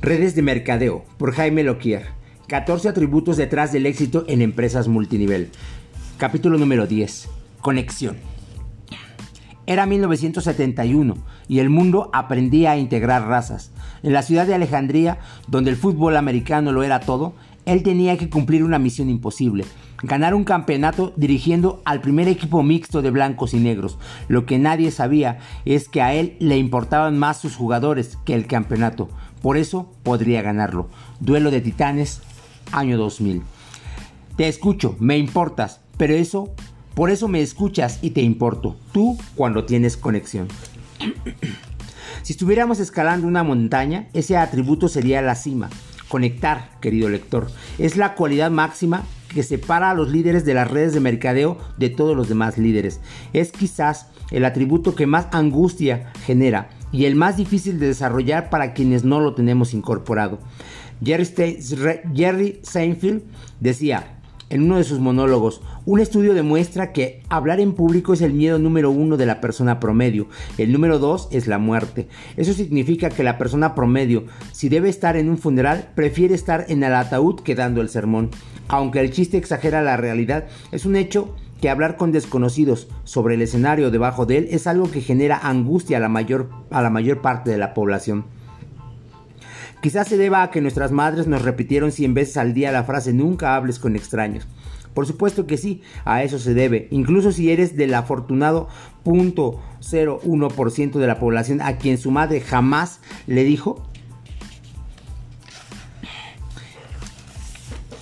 Redes de Mercadeo por Jaime Loquier. 14 atributos detrás del éxito en empresas multinivel. Capítulo número 10. Conexión. Era 1971 y el mundo aprendía a integrar razas. En la ciudad de Alejandría, donde el fútbol americano lo era todo, él tenía que cumplir una misión imposible, ganar un campeonato dirigiendo al primer equipo mixto de blancos y negros. Lo que nadie sabía es que a él le importaban más sus jugadores que el campeonato. Por eso podría ganarlo. Duelo de Titanes, año 2000. Te escucho, me importas, pero eso, por eso me escuchas y te importo. Tú cuando tienes conexión. si estuviéramos escalando una montaña, ese atributo sería la cima. Conectar, querido lector, es la cualidad máxima que separa a los líderes de las redes de mercadeo de todos los demás líderes. Es quizás el atributo que más angustia genera y el más difícil de desarrollar para quienes no lo tenemos incorporado. Jerry, Seinfeld decía en uno de sus monólogos, un estudio demuestra que hablar en público es el miedo número uno de la persona promedio, el número dos es la muerte. Eso significa que la persona promedio, si debe estar en un funeral, prefiere estar en el ataúd que dando el sermón. Aunque el chiste exagera la realidad, es un hecho que hablar con desconocidos sobre el escenario debajo de él es algo que genera angustia a la mayor, a la mayor parte de la población. Quizás se deba a que nuestras madres nos repitieron cien veces al día la frase nunca hables con extraños. Por supuesto que sí, a eso se debe. Incluso si eres del afortunado 0.01% de la población a quien su madre jamás le dijo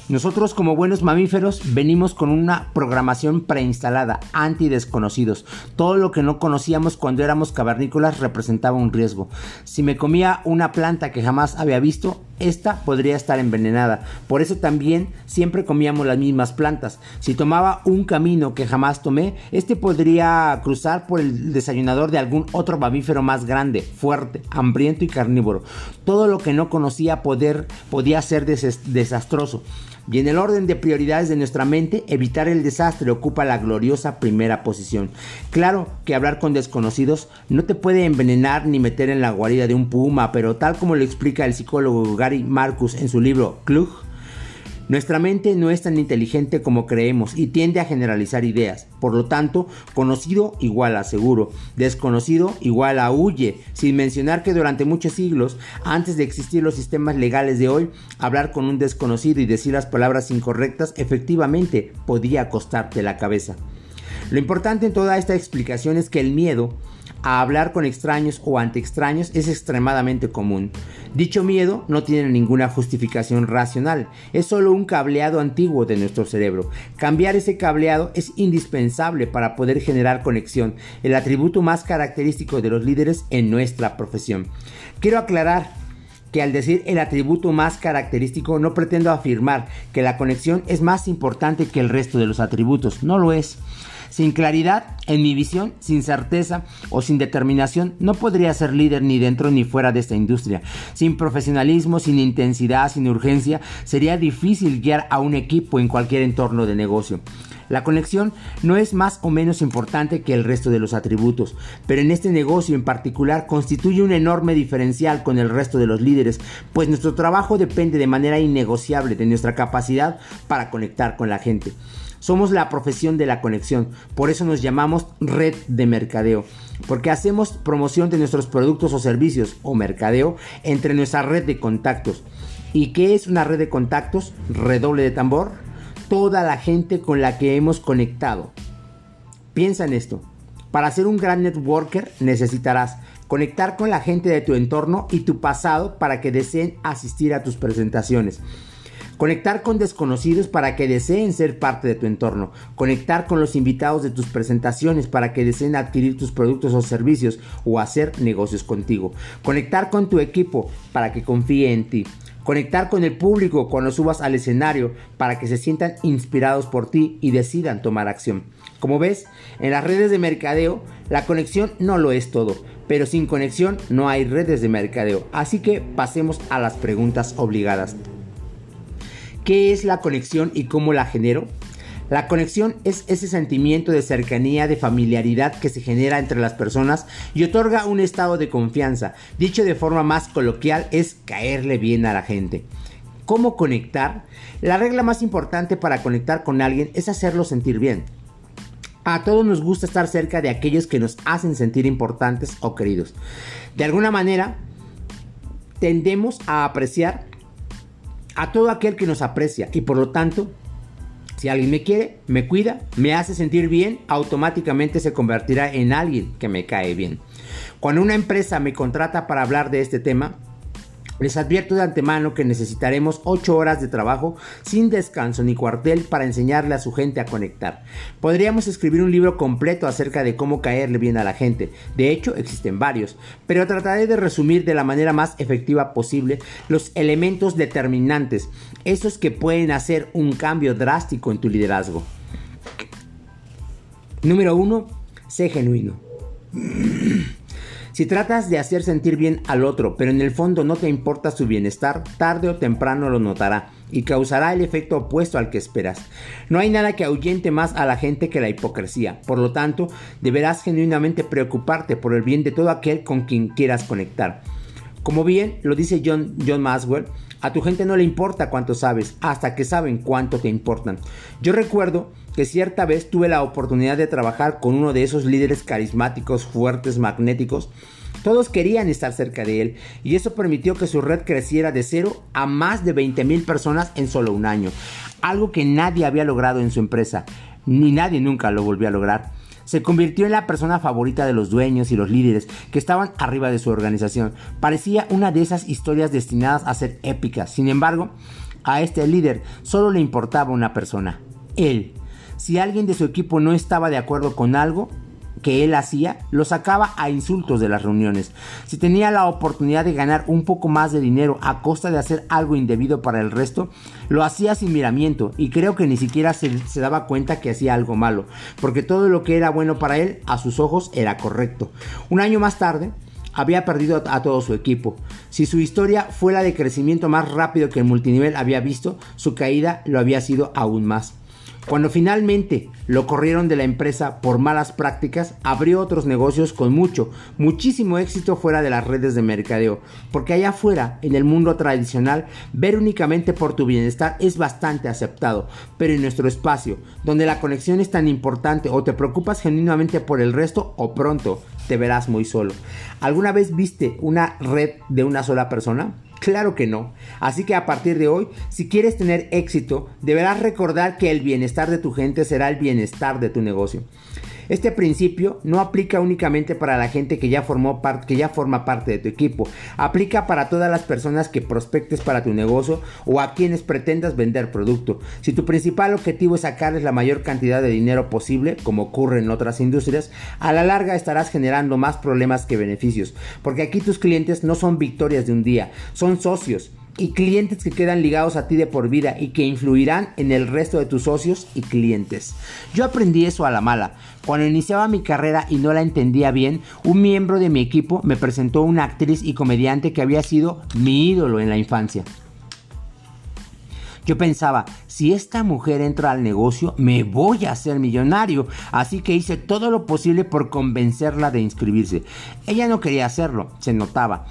Nosotros como buenos mamíferos venimos con una programación preinstalada, anti-desconocidos. Todo lo que no conocíamos cuando éramos cavernícolas representaba un riesgo. Si me comía una planta que jamás había visto, esta podría estar envenenada. Por eso también siempre comíamos las mismas plantas. Si tomaba un camino que jamás tomé, este podría cruzar por el desayunador de algún otro mamífero más grande, fuerte, hambriento y carnívoro. Todo lo que no conocía poder, podía ser desastroso. Y en el orden de prioridades de nuestra mente, evitar el desastre ocupa la gloriosa primera posición. Claro que hablar con desconocidos no te puede envenenar ni meter en la guarida de un puma, pero tal como lo explica el psicólogo Gary Marcus en su libro Klug, nuestra mente no es tan inteligente como creemos y tiende a generalizar ideas. Por lo tanto, conocido igual a seguro, desconocido igual a huye, sin mencionar que durante muchos siglos, antes de existir los sistemas legales de hoy, hablar con un desconocido y decir las palabras incorrectas efectivamente podía costarte la cabeza. Lo importante en toda esta explicación es que el miedo a hablar con extraños o ante extraños es extremadamente común. Dicho miedo no tiene ninguna justificación racional, es solo un cableado antiguo de nuestro cerebro. Cambiar ese cableado es indispensable para poder generar conexión, el atributo más característico de los líderes en nuestra profesión. Quiero aclarar que al decir el atributo más característico no pretendo afirmar que la conexión es más importante que el resto de los atributos, no lo es. Sin claridad, en mi visión, sin certeza o sin determinación, no podría ser líder ni dentro ni fuera de esta industria. Sin profesionalismo, sin intensidad, sin urgencia, sería difícil guiar a un equipo en cualquier entorno de negocio. La conexión no es más o menos importante que el resto de los atributos, pero en este negocio en particular constituye un enorme diferencial con el resto de los líderes, pues nuestro trabajo depende de manera innegociable de nuestra capacidad para conectar con la gente. Somos la profesión de la conexión, por eso nos llamamos red de mercadeo, porque hacemos promoción de nuestros productos o servicios o mercadeo entre nuestra red de contactos. ¿Y qué es una red de contactos? Redoble de tambor. Toda la gente con la que hemos conectado. Piensa en esto. Para ser un gran networker necesitarás conectar con la gente de tu entorno y tu pasado para que deseen asistir a tus presentaciones Conectar con desconocidos para que deseen ser parte de tu entorno. Conectar con los invitados de tus presentaciones para que deseen adquirir tus productos o servicios o hacer negocios contigo. Conectar con tu equipo para que confíe en ti. Conectar con el público cuando subas al escenario para que se sientan inspirados por ti y decidan tomar acción. Como ves, en las redes de mercadeo, la conexión no lo es todo, pero sin conexión no hay redes de mercadeo. Así que pasemos a las preguntas obligadas. ¿Qué es la conexión y cómo la genero? La conexión es ese sentimiento de cercanía, de familiaridad que se genera entre las personas y otorga un estado de confianza. Dicho de forma más coloquial es caerle bien a la gente. ¿Cómo conectar? La regla más importante para conectar con alguien es hacerlo sentir bien. A todos nos gusta estar cerca de aquellos que nos hacen sentir importantes o queridos. De alguna manera, tendemos a apreciar a todo aquel que nos aprecia y por lo tanto si alguien me quiere, me cuida, me hace sentir bien, automáticamente se convertirá en alguien que me cae bien. Cuando una empresa me contrata para hablar de este tema, les advierto de antemano que necesitaremos 8 horas de trabajo sin descanso ni cuartel para enseñarle a su gente a conectar. Podríamos escribir un libro completo acerca de cómo caerle bien a la gente. De hecho, existen varios, pero trataré de resumir de la manera más efectiva posible los elementos determinantes, esos que pueden hacer un cambio drástico en tu liderazgo. Número 1. Sé genuino. Si tratas de hacer sentir bien al otro, pero en el fondo no te importa su bienestar, tarde o temprano lo notará y causará el efecto opuesto al que esperas. No hay nada que ahuyente más a la gente que la hipocresía. Por lo tanto, deberás genuinamente preocuparte por el bien de todo aquel con quien quieras conectar. Como bien lo dice John, John Maswell, a tu gente no le importa cuánto sabes, hasta que saben cuánto te importan. Yo recuerdo que cierta vez tuve la oportunidad de trabajar con uno de esos líderes carismáticos, fuertes, magnéticos. Todos querían estar cerca de él y eso permitió que su red creciera de cero a más de 20 mil personas en solo un año. Algo que nadie había logrado en su empresa, ni nadie nunca lo volvió a lograr. Se convirtió en la persona favorita de los dueños y los líderes que estaban arriba de su organización. Parecía una de esas historias destinadas a ser épicas. Sin embargo, a este líder solo le importaba una persona, él. Si alguien de su equipo no estaba de acuerdo con algo que él hacía, lo sacaba a insultos de las reuniones. Si tenía la oportunidad de ganar un poco más de dinero a costa de hacer algo indebido para el resto, lo hacía sin miramiento y creo que ni siquiera se, daba cuenta que hacía algo malo, porque todo lo que era bueno para él, a sus ojos, era correcto. Un año más tarde, había perdido a todo su equipo. Si su historia fue la de crecimiento más rápido que el multinivel había visto, su caída lo había sido aún más. Cuando finalmente lo corrieron de la empresa por malas prácticas, abrió otros negocios con mucho, muchísimo éxito fuera de las redes de mercadeo, porque allá afuera, en el mundo tradicional, ver únicamente por tu bienestar es bastante aceptado, pero en nuestro espacio, donde la conexión es tan importante o te preocupas genuinamente por el resto o pronto te verás muy solo. ¿Alguna vez viste una red de una sola persona? Claro que no. Así que a partir de hoy, si quieres tener éxito, deberás recordar que el bienestar de tu gente será el bienestar de tu negocio. Este principio no aplica únicamente para la gente que ya, formó que ya forma parte de tu equipo, aplica para todas las personas que prospectes para tu negocio o a quienes pretendas vender producto. Si tu principal objetivo es sacarles la mayor cantidad de dinero posible, como ocurre en otras industrias, a la larga estarás generando más problemas que beneficios, porque aquí tus clientes no son victorias de un día, son socios y clientes que quedan ligados a ti de por vida y que influirán en el resto de tus socios y clientes. Yo aprendí eso a la mala. Cuando iniciaba mi carrera y no la entendía bien, un miembro de mi equipo me presentó una actriz y comediante que había sido mi ídolo en la infancia. Yo pensaba, si esta mujer entra al negocio, me voy a hacer millonario. Así que hice todo lo posible por convencerla de inscribirse. Ella no quería hacerlo, se notaba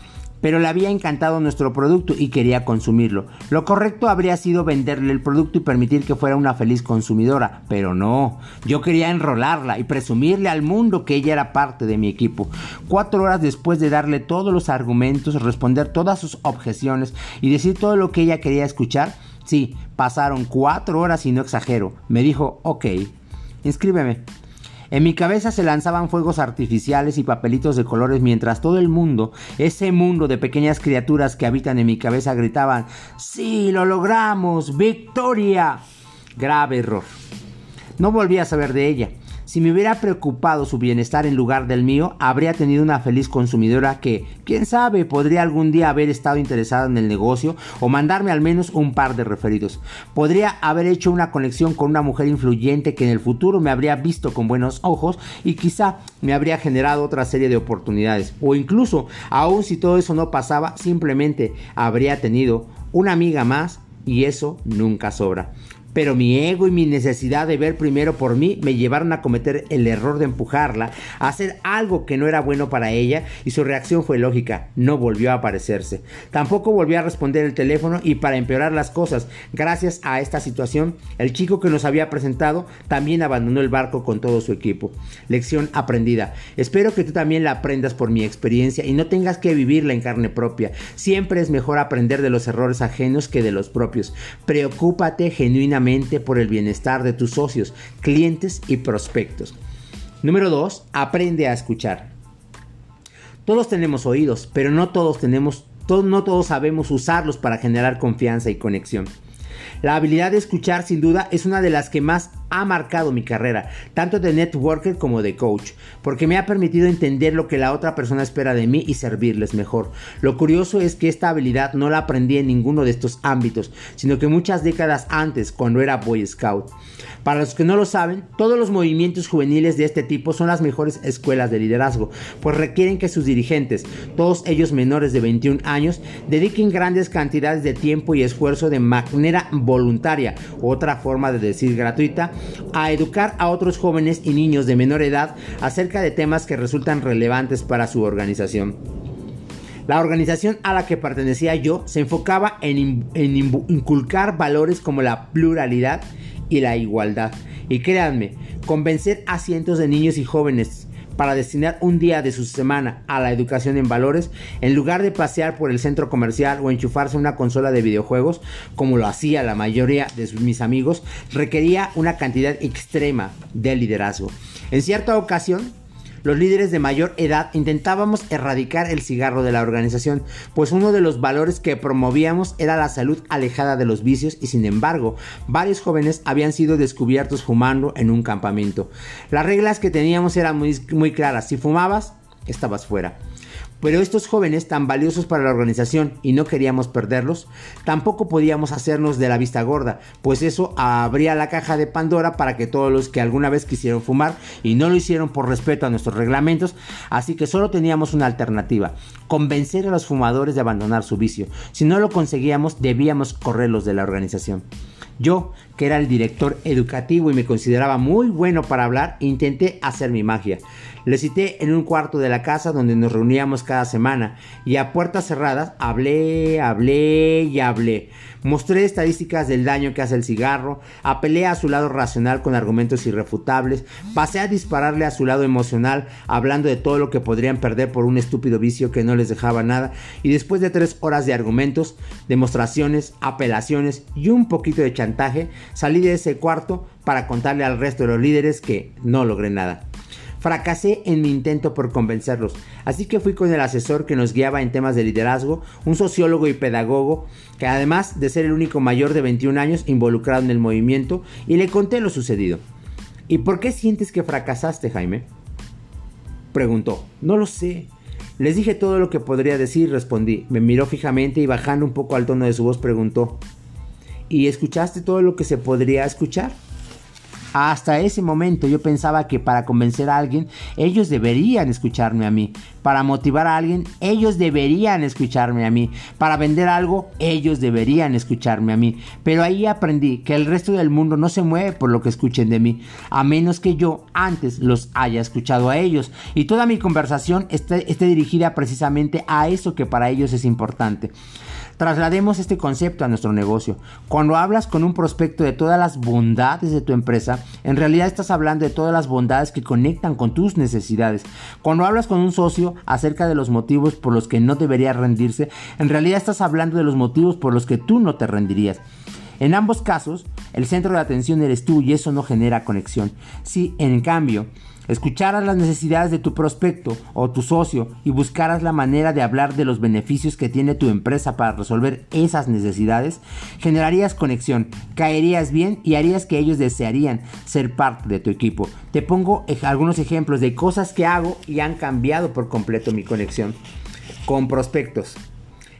pero le había encantado nuestro producto y quería consumirlo. Lo correcto habría sido venderle el producto y permitir que fuera una feliz consumidora, pero no, yo quería enrolarla y presumirle al mundo que ella era parte de mi equipo. Cuatro horas después de darle todos los argumentos, responder todas sus objeciones y decir todo lo que ella quería escuchar, sí, pasaron cuatro horas y no exagero. Me dijo, ok, inscríbeme. En mi cabeza se lanzaban fuegos artificiales y papelitos de colores mientras todo el mundo, ese mundo de pequeñas criaturas que habitan en mi cabeza gritaban, ¡Sí, lo logramos! ¡Victoria! Grave error. No volví a saber de ella. Si me hubiera preocupado su bienestar en lugar del mío, habría tenido una feliz consumidora que, quién sabe, podría algún día haber estado interesada en el negocio o mandarme al menos un par de referidos. Podría haber hecho una conexión con una mujer influyente que en el futuro me habría visto con buenos ojos y quizá me habría generado otra serie de oportunidades. O incluso, aun si todo eso no pasaba, simplemente habría tenido una amiga más y eso nunca sobra. Pero mi ego y mi necesidad de ver primero por mí me llevaron a cometer el error de empujarla a hacer algo que no era bueno para ella y su reacción fue lógica, no volvió a aparecerse. Tampoco volvió a responder el teléfono y para empeorar las cosas, gracias a esta situación, el chico que nos había presentado también abandonó el barco con todo su equipo. Lección aprendida. Espero que tú también la aprendas por mi experiencia y no tengas que vivirla en carne propia. Siempre es mejor aprender de los errores ajenos que de los propios. Preocúpate genuinamente por el bienestar de tus socios, clientes y prospectos. Número 2. Aprende a escuchar. Todos tenemos oídos, pero no todos tenemos, no todos sabemos usarlos para generar confianza y conexión. La habilidad de escuchar sin duda es una de las que más ha marcado mi carrera, tanto de networker como de coach, porque me ha permitido entender lo que la otra persona espera de mí y servirles mejor. Lo curioso es que esta habilidad no la aprendí en ninguno de estos ámbitos, sino que muchas décadas antes, cuando era Boy Scout. Para los que no lo saben, todos los movimientos juveniles de este tipo son las mejores escuelas de liderazgo, pues requieren que sus dirigentes, todos ellos menores de 21 años, dediquen grandes cantidades de tiempo y esfuerzo de manera voluntaria, otra forma de decir gratuita, a educar a otros jóvenes y niños de menor edad acerca de temas que resultan relevantes para su organización. La organización a la que pertenecía yo se enfocaba en, inculcar valores como la pluralidad y la igualdad. Y créanme, convencer a cientos de niños y jóvenes para destinar un día de su semana a la educación en valores, en lugar de pasear por el centro comercial o enchufarse una consola de videojuegos, como lo hacía la mayoría de mis amigos, requería una cantidad extrema de liderazgo. En cierta ocasión, los líderes de mayor edad intentábamos erradicar el cigarro de la organización, pues uno de los valores que promovíamos era la salud alejada de los vicios y sin embargo varios jóvenes habían sido descubiertos fumando en un campamento. Las reglas que teníamos eran muy, claras, si fumabas, estabas fuera. Pero estos jóvenes tan valiosos para la organización y no queríamos perderlos, tampoco podíamos hacernos de la vista gorda, pues eso abría la caja de Pandora para que todos los que alguna vez quisieron fumar y no lo hicieron por respeto a nuestros reglamentos, así que solo teníamos una alternativa, convencer a los fumadores de abandonar su vicio. Si no lo conseguíamos, debíamos correrlos de la organización. Yo, que era el director educativo y me consideraba muy bueno para hablar, intenté hacer mi magia. Le cité en un cuarto de la casa donde nos reuníamos cada semana y a puertas cerradas hablé, hablé y hablé. Mostré estadísticas del daño que hace el cigarro, apelé a su lado racional con argumentos irrefutables, pasé a dispararle a su lado emocional hablando de todo lo que podrían perder por un estúpido vicio que no les dejaba nada y después de tres horas de argumentos, demostraciones, apelaciones y un poquito de chantaje, salí de ese cuarto para contarle al resto de los líderes que no logré nada. Fracasé en mi intento por convencerlos, así que fui con el asesor que nos guiaba en temas de liderazgo, un sociólogo y pedagogo, que además de ser el único mayor de 21 años involucrado en el movimiento, y le conté lo sucedido. ¿Y por qué sientes que fracasaste, Jaime? Preguntó. No lo sé. Les dije todo lo que podría decir, respondí. Me miró fijamente y bajando un poco al tono de su voz preguntó. ¿Y escuchaste todo lo que se podría escuchar? Hasta ese momento yo pensaba que para convencer a alguien ellos deberían escucharme a mí. Para motivar a alguien ellos deberían escucharme a mí. Para vender algo ellos deberían escucharme a mí. Pero ahí aprendí que el resto del mundo no se mueve por lo que escuchen de mí. A menos que yo antes los haya escuchado a ellos. Y toda mi conversación esté, esté dirigida precisamente a eso que para ellos es importante. Traslademos este concepto a nuestro negocio. Cuando hablas con un prospecto de todas las bondades de tu empresa, en realidad estás hablando de todas las bondades que conectan con tus necesidades. Cuando hablas con un socio acerca de los motivos por los que no debería rendirse, en realidad estás hablando de los motivos por los que tú no te rendirías. En ambos casos, el centro de atención eres tú y eso no genera conexión. Si, en cambio, escucharas las necesidades de tu prospecto o tu socio y buscaras la manera de hablar de los beneficios que tiene tu empresa para resolver esas necesidades, generarías conexión, caerías bien y harías que ellos desearían ser parte de tu equipo. Te pongo algunos ejemplos de cosas que hago y han cambiado por completo mi conexión con prospectos.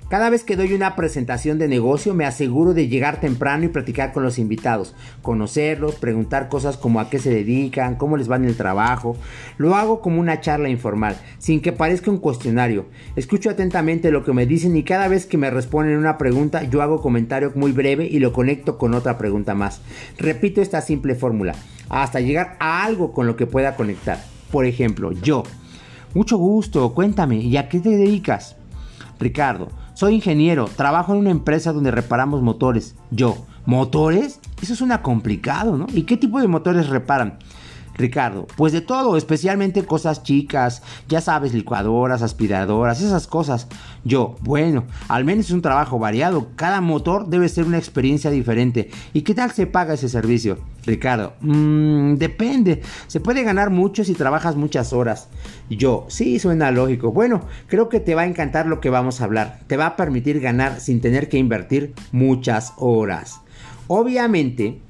Cada vez que doy una presentación de negocio me aseguro de llegar temprano y platicar con los invitados, conocerlos, preguntar cosas como a qué se dedican, cómo les va en el trabajo. Lo hago como una charla informal, sin que parezca un cuestionario. Escucho atentamente lo que me dicen y cada vez que me responden una pregunta yo hago comentario muy breve y lo conecto con otra pregunta más. Repito esta simple fórmula hasta llegar a algo con lo que pueda conectar. Por ejemplo, yo. Mucho gusto, cuéntame, ¿y a qué te dedicas? Ricardo, soy ingeniero, trabajo en una empresa donde reparamos motores. Yo, ¿motores? Eso suena complicado, ¿no? ¿Y qué tipo de motores reparan? Ricardo, pues de todo, especialmente cosas chicas, ya sabes, licuadoras, aspiradoras, esas cosas. Yo, bueno, al menos es un trabajo variado, cada motor debe ser una experiencia diferente. ¿Y qué tal se paga ese servicio? Ricardo, mmm, depende, se puede ganar mucho si trabajas muchas horas. Yo, sí, suena lógico. Bueno, creo que te va a encantar lo que vamos a hablar. Te va a permitir ganar sin tener que invertir muchas horas. Obviamente,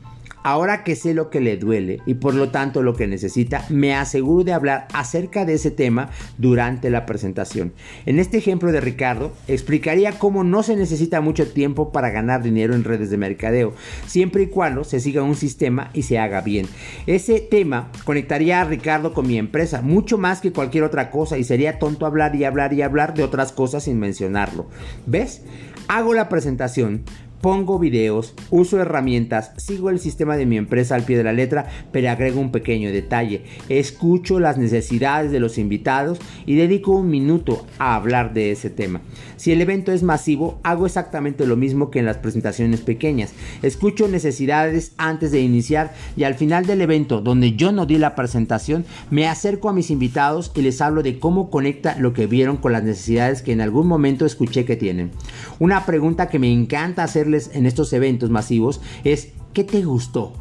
Ahora que sé lo que le duele y por lo tanto lo que necesita, me aseguro de hablar acerca de ese tema durante la presentación. En este ejemplo de Ricardo, explicaría cómo no se necesita mucho tiempo para ganar dinero en redes de mercadeo, siempre y cuando se siga un sistema y se haga bien. Ese tema conectaría a Ricardo con mi empresa mucho más que cualquier otra cosa y sería tonto hablar y hablar y hablar de otras cosas sin mencionarlo. ¿Ves? Hago la presentación, Pongo videos, uso herramientas, sigo el sistema de mi empresa al pie de la letra, pero agrego un pequeño detalle. Escucho las necesidades de los invitados y dedico un minuto a hablar de ese tema. Si el evento es masivo, hago exactamente lo mismo que en las presentaciones pequeñas. Escucho necesidades antes de iniciar y al final del evento, donde yo no di la presentación, me acerco a mis invitados y les hablo de cómo conecta lo que vieron con las necesidades que en algún momento escuché que tienen. Una pregunta que me encanta en estos eventos masivos es ¿qué te gustó?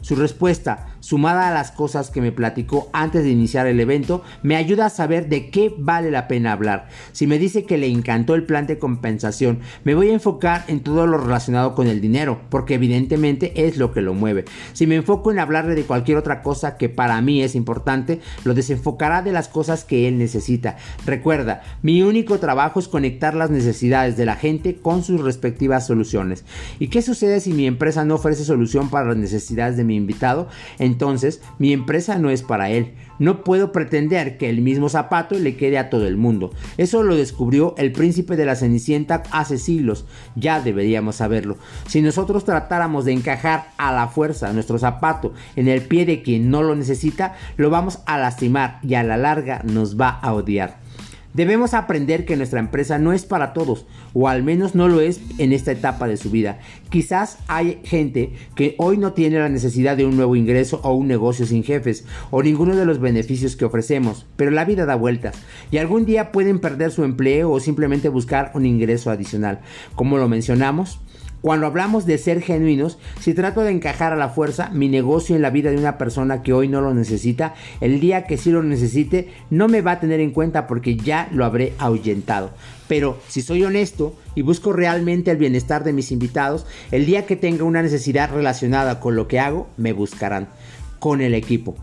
Su respuesta, sumada a las cosas que me platicó antes de iniciar el evento, me ayuda a saber de qué vale la pena hablar. Si me dice que le encantó el plan de compensación, me voy a enfocar en todo lo relacionado con el dinero, porque evidentemente es lo que lo mueve. Si me enfoco en hablarle de cualquier otra cosa que para mí es importante, lo desenfocará de las cosas que él necesita. Recuerda, mi único trabajo es conectar las necesidades de la gente con sus respectivas soluciones. ¿Y qué sucede si mi empresa no ofrece solución para las necesidades de mi invitado? Entonces mi empresa no es para él. No puedo pretender que el mismo zapato le quede a todo el mundo. Eso lo descubrió el príncipe de la Cenicienta hace siglos. Ya deberíamos saberlo. Si nosotros tratáramos de encajar a la fuerza nuestro zapato en el pie de quien no lo necesita, lo vamos a lastimar y a la larga nos va a odiar. Debemos aprender que nuestra empresa no es para todos, o al menos no lo es en esta etapa de su vida. Quizás hay gente que hoy no tiene la necesidad de un nuevo ingreso o un negocio sin jefes, o ninguno de los beneficios que ofrecemos, pero la vida da vueltas, y algún día pueden perder su empleo o simplemente buscar un ingreso adicional. Como lo mencionamos, cuando hablamos de ser genuinos, si trato de encajar a la fuerza mi negocio en la vida de una persona que hoy no lo necesita, el día que sí lo necesite no me va a tener en cuenta porque ya lo habré ahuyentado. Pero si soy honesto y busco realmente el bienestar de mis invitados, el día que tenga una necesidad relacionada con lo que hago, me buscarán con el equipo.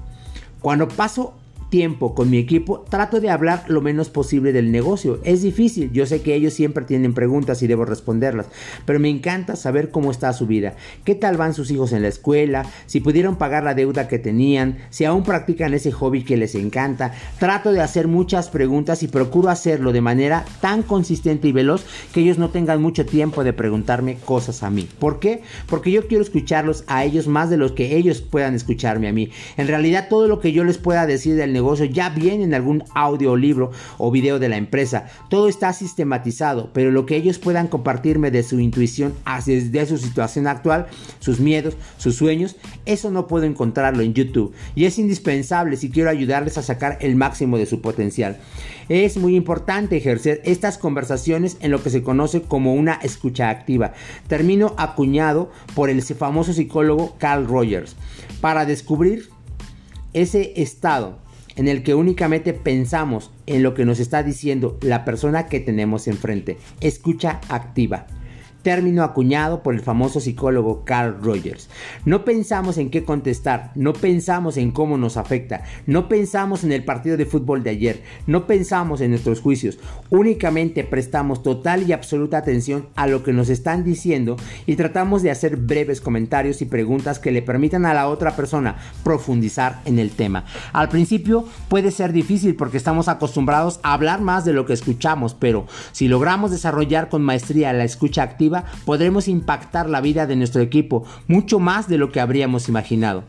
Cuando paso tiempo con mi equipo, trato de hablar lo menos posible del negocio. Es difícil, yo sé que ellos siempre tienen preguntas y debo responderlas, pero me encanta saber cómo está su vida, qué tal van sus hijos en la escuela, si pudieron pagar la deuda que tenían, si aún practican ese hobby que les encanta. Trato de hacer muchas preguntas y procuro hacerlo de manera tan consistente y veloz que ellos no tengan mucho tiempo de preguntarme cosas a mí. ¿Por qué? Porque yo quiero escucharlos a ellos más de lo que ellos puedan escucharme a mí. En realidad todo lo que yo les pueda decir del negocio ya viene en algún audio, libro o video de la empresa. Todo está sistematizado, pero lo que ellos puedan compartirme de su intuición, de su situación actual, sus miedos, sus sueños, eso no puedo encontrarlo en YouTube. Y es indispensable si quiero ayudarles a sacar el máximo de su potencial. Es muy importante ejercer estas conversaciones en lo que se conoce como una escucha activa. Termino acuñado por el famoso psicólogo Carl Rogers para descubrir ese estado en el que únicamente pensamos en lo que nos está diciendo la persona que tenemos enfrente. Escucha activa. Término acuñado por el famoso psicólogo Carl Rogers. No pensamos en qué contestar, no pensamos en cómo nos afecta, no pensamos en el partido de fútbol de ayer, no pensamos en nuestros juicios, únicamente prestamos total y absoluta atención a lo que nos están diciendo y tratamos de hacer breves comentarios y preguntas que le permitan a la otra persona profundizar en el tema. Al principio puede ser difícil porque estamos acostumbrados a hablar más de lo que escuchamos, pero si logramos desarrollar con maestría la escucha activa, podremos impactar la vida de nuestro equipo mucho más de lo que habríamos imaginado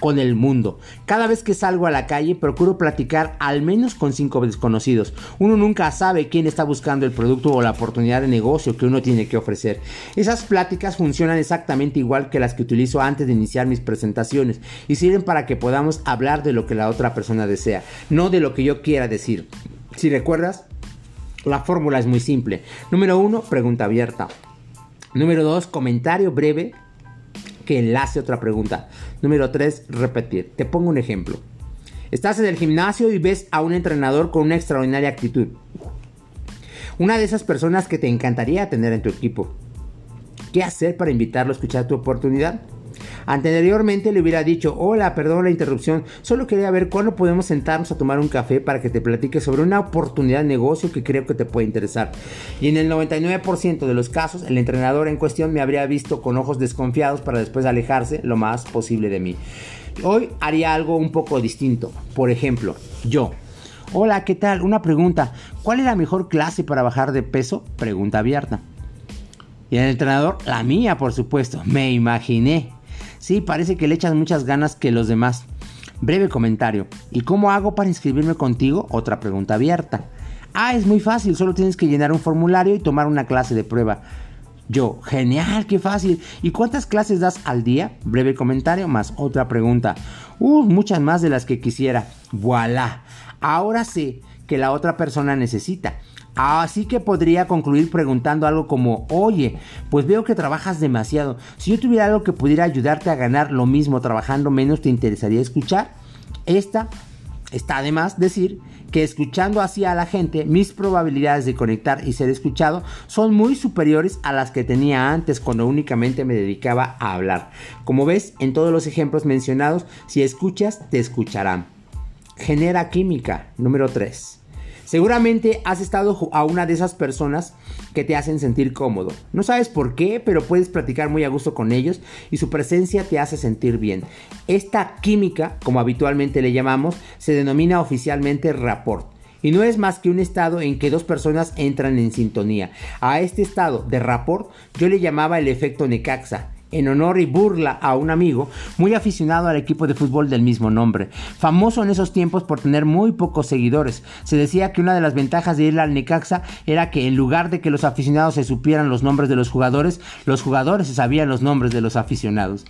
con el mundo. Cada vez que salgo a la calle procuro platicar al menos con cinco desconocidos. Uno nunca sabe quién está buscando el producto o la oportunidad de negocio que uno tiene que ofrecer. Esas pláticas funcionan exactamente igual que las que utilizo antes de iniciar mis presentaciones y sirven para que podamos hablar de lo que la otra persona desea, no de lo que yo quiera decir. Si recuerdas, la fórmula es muy simple. Número uno, pregunta abierta. Número dos, comentario breve que enlace otra pregunta. Número tres, repetir. Te pongo un ejemplo. Estás en el gimnasio y ves a un entrenador con una extraordinaria actitud. Una de esas personas que te encantaría tener en tu equipo. ¿Qué hacer para invitarlo a escuchar tu oportunidad? Anteriormente le hubiera dicho, hola, perdón la interrupción, solo quería ver cuándo podemos sentarnos a tomar un café para que te platique sobre una oportunidad de negocio que creo que te puede interesar. Y en el 99% de los casos, el entrenador en cuestión me habría visto con ojos desconfiados para después alejarse lo más posible de mí. Hoy haría algo un poco distinto. Por ejemplo, yo. Hola, ¿qué tal? Una pregunta. ¿Cuál es la mejor clase para bajar de peso? Pregunta abierta. Y el entrenador, la mía, por supuesto. Me imaginé. Sí, parece que le echas muchas ganas que los demás. Breve comentario. ¿Y cómo hago para inscribirme contigo? Otra pregunta abierta. Ah, es muy fácil, solo tienes que llenar un formulario y tomar una clase de prueba. Yo, genial, qué fácil. ¿Y cuántas clases das al día? Breve comentario más otra pregunta. Uh, muchas más de las que quisiera. Voilà. Ahora sé que la otra persona necesita. Así que podría concluir preguntando algo como, oye, pues veo que trabajas demasiado. Si yo tuviera algo que pudiera ayudarte a ganar lo mismo trabajando menos, ¿te interesaría escuchar? Esta está además decir que escuchando así a la gente, mis probabilidades de conectar y ser escuchado son muy superiores a las que tenía antes cuando únicamente me dedicaba a hablar. Como ves, en todos los ejemplos mencionados, si escuchas, te escucharán. Genera química. Número 3. Seguramente has estado a una de esas personas que te hacen sentir cómodo. No sabes por qué, pero puedes platicar muy a gusto con ellos y su presencia te hace sentir bien. Esta química, como habitualmente le llamamos, se denomina oficialmente rapport y no es más que un estado en que dos personas entran en sintonía. A este estado de rapport yo le llamaba el efecto Necaxa en honor y burla a un amigo muy aficionado al equipo de fútbol del mismo nombre, famoso en esos tiempos por tener muy pocos seguidores. Se decía que una de las ventajas de ir al Necaxa era que en lugar de que los aficionados se supieran los nombres de los jugadores, los jugadores se sabían los nombres de los aficionados.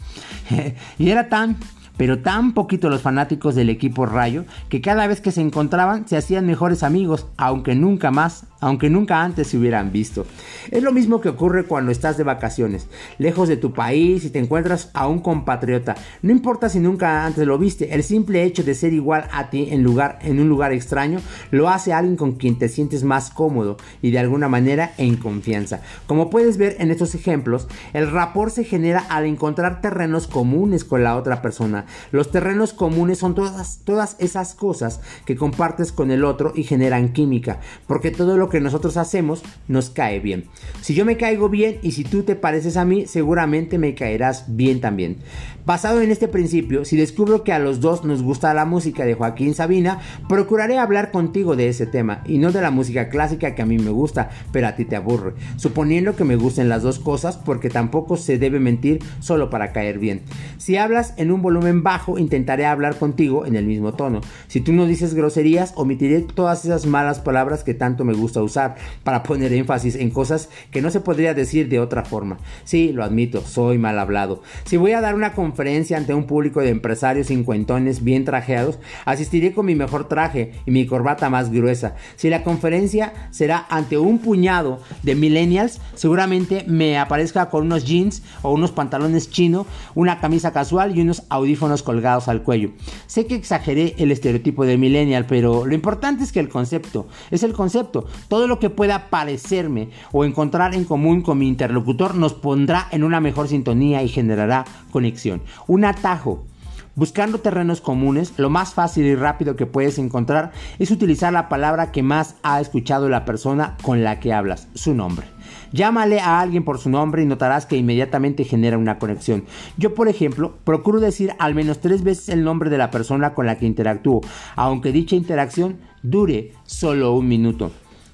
y era tan pero tan poquito los fanáticos del equipo Rayo que cada vez que se encontraban se hacían mejores amigos, aunque nunca más aunque nunca antes se hubieran visto. Es lo mismo que ocurre cuando estás de vacaciones, lejos de tu país y te encuentras a un compatriota. No importa si nunca antes lo viste, el simple hecho de ser igual a ti en, lugar, en un lugar extraño lo hace alguien con quien te sientes más cómodo y de alguna manera en confianza. Como puedes ver en estos ejemplos, el rapport se genera al encontrar terrenos comunes con la otra persona. Los terrenos comunes son todas, todas esas cosas que compartes con el otro y generan química, porque todo lo que nosotros hacemos nos cae bien. Si yo me caigo bien y si tú te pareces a mí, seguramente me caerás bien también. Basado en este principio, si descubro que a los dos nos gusta la música de Joaquín Sabina, procuraré hablar contigo de ese tema y no de la música clásica que a mí me gusta, pero a ti te aburre, suponiendo que me gusten las dos cosas porque tampoco se debe mentir solo para caer bien. Si hablas en un volumen bajo, intentaré hablar contigo en el mismo tono. Si tú no dices groserías, omitiré todas esas malas palabras que tanto me gusta usar para poner énfasis en cosas que no se podría decir de otra forma. Sí, lo admito, soy mal hablado. Si voy a dar una conferencia ante un público de empresarios cincuentones bien trajeados, asistiré con mi mejor traje y mi corbata más gruesa. Si la conferencia será ante un puñado de millennials, seguramente me aparezca con unos jeans o unos pantalones chino, una camisa casual y unos audífonos colgados al cuello. Sé que exageré el estereotipo de millennial, pero lo importante es que el concepto es el concepto. Todo lo que pueda parecerme o encontrar en común con mi interlocutor nos pondrá en una mejor sintonía y generará conexión. Un atajo. Buscando terrenos comunes, lo más fácil y rápido que puedes encontrar es utilizar la palabra que más ha escuchado la persona con la que hablas, su nombre. Llámale a alguien por su nombre y notarás que inmediatamente genera una conexión. Yo, por ejemplo, procuro decir al menos tres veces el nombre de la persona con la que interactúo, aunque dicha interacción dure solo un minuto.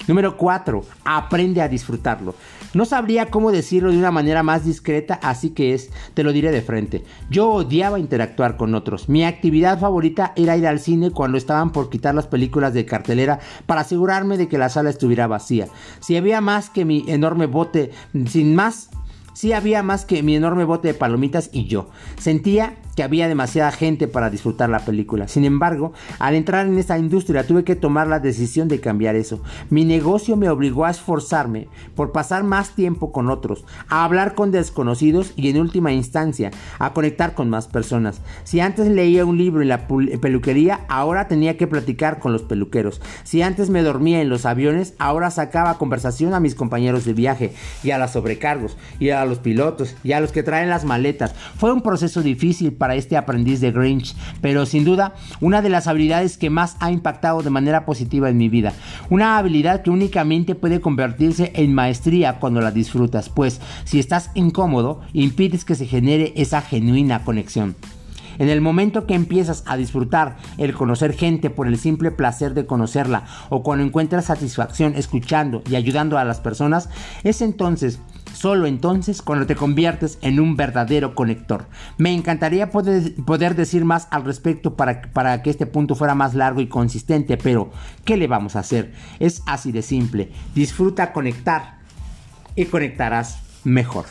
Número 4. Aprende a disfrutarlo. No sabría cómo decirlo de una manera más discreta, así que es, te lo diré de frente. Yo odiaba interactuar con otros. Mi actividad favorita era ir al cine cuando estaban por quitar las películas de cartelera para asegurarme de que la sala estuviera vacía. Si había más que mi enorme bote, sin más, si había más que mi enorme bote de palomitas y yo. Sentía que había demasiada gente para disfrutar la película. Sin embargo, al entrar en esta industria tuve que tomar la decisión de cambiar eso. Mi negocio me obligó a esforzarme por pasar más tiempo con otros, a hablar con desconocidos y en última instancia a conectar con más personas. Si antes leía un libro en la peluquería, ahora tenía que platicar con los peluqueros. Si antes me dormía en los aviones, ahora sacaba conversación a mis compañeros de viaje y a los sobrecargos y a los pilotos y a los que traen las maletas. Fue un proceso difícil para este aprendiz de Grinch, pero sin duda una de las habilidades que más ha impactado de manera positiva en mi vida. Una habilidad que únicamente puede convertirse en maestría cuando la disfrutas, pues si estás incómodo, impides que se genere esa genuina conexión. En el momento que empiezas a disfrutar el conocer gente por el simple placer de conocerla o cuando encuentras satisfacción escuchando y ayudando a las personas, es entonces Solo entonces cuando te conviertes en un verdadero conector. Me encantaría poder, poder decir más al respecto para, para que este punto fuera más largo y consistente, pero ¿qué le vamos a hacer? Es así de simple. Disfruta conectar y conectarás mejor.